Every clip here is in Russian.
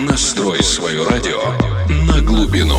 настрой свое радио на глубину.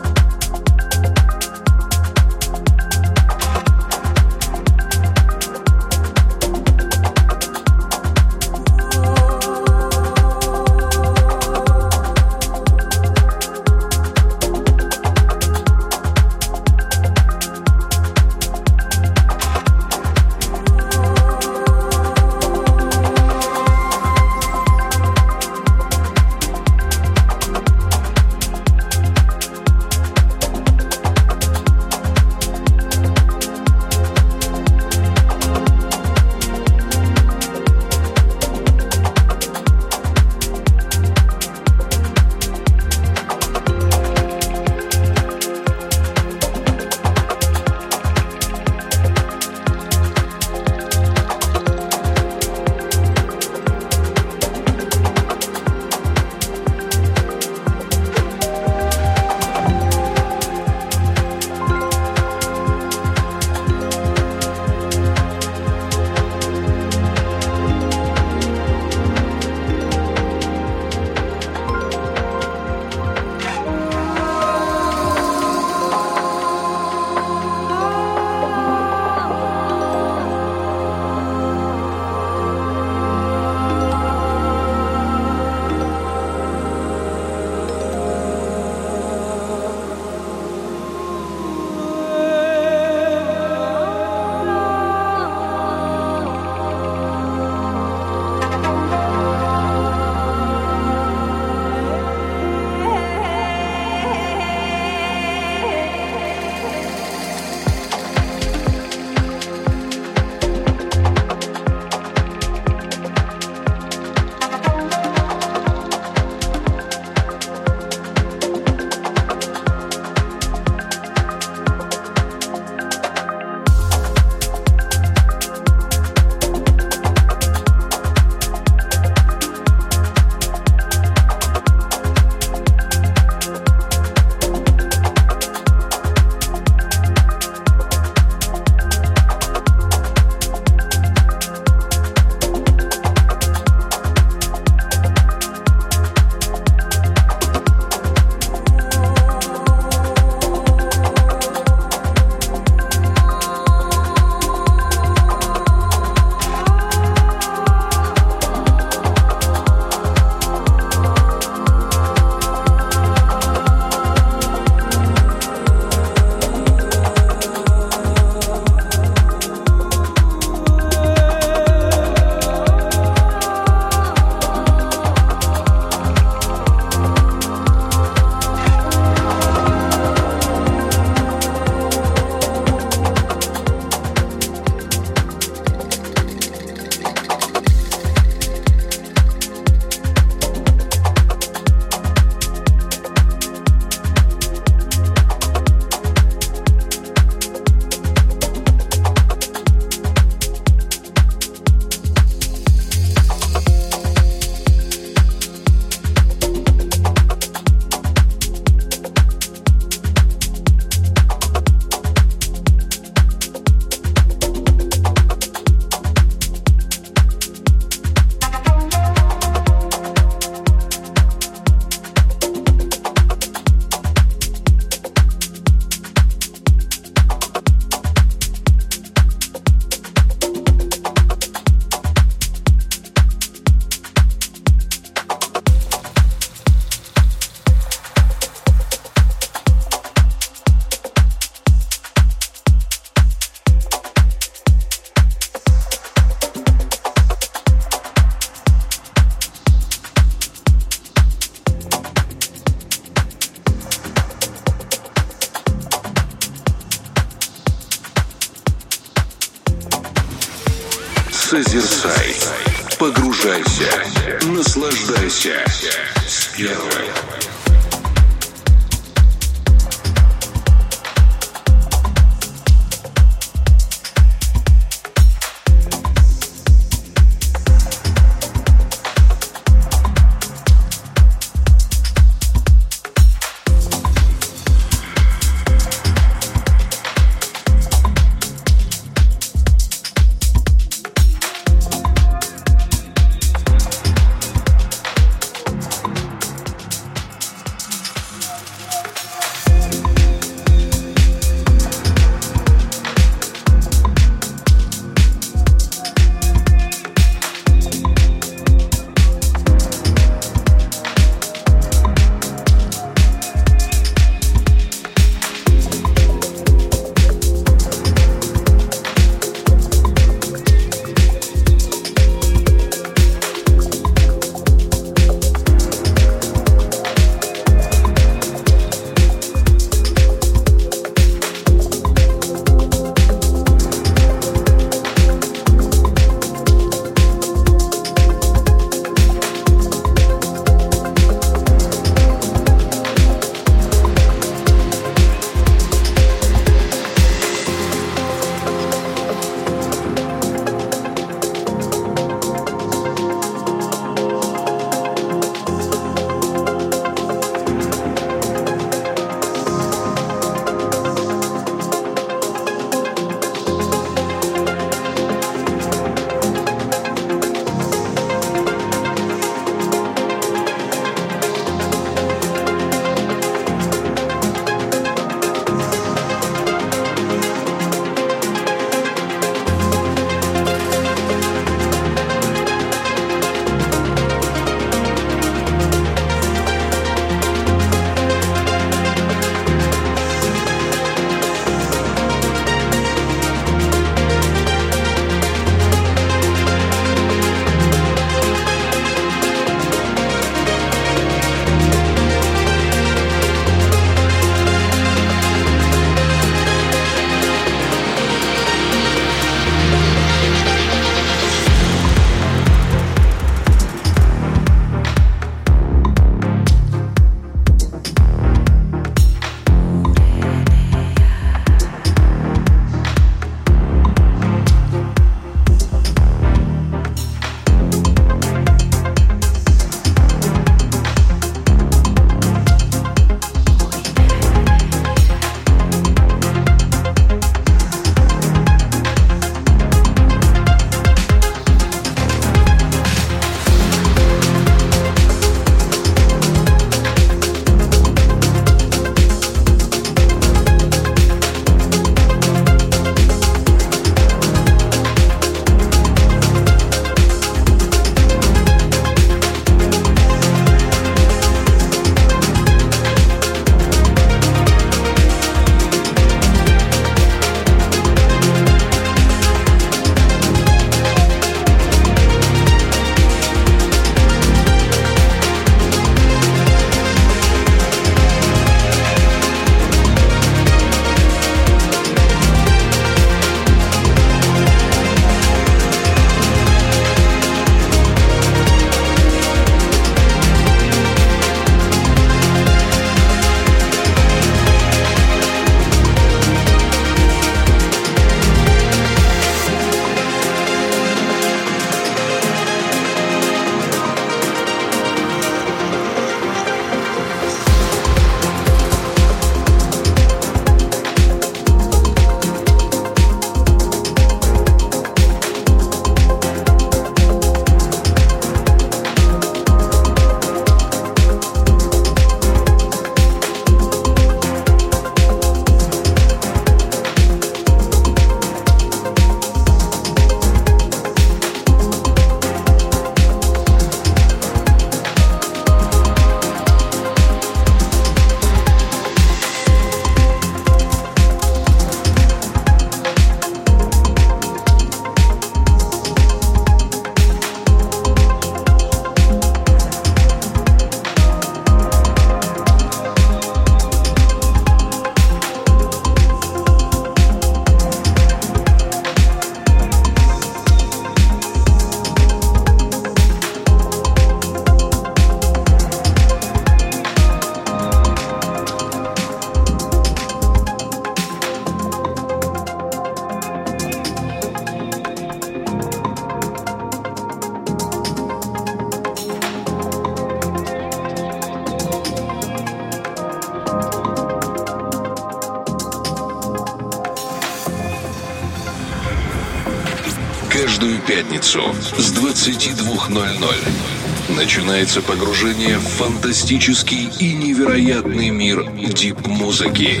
22.00 начинается погружение в фантастический и невероятный мир дип-музыки.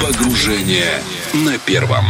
Погружение на первом.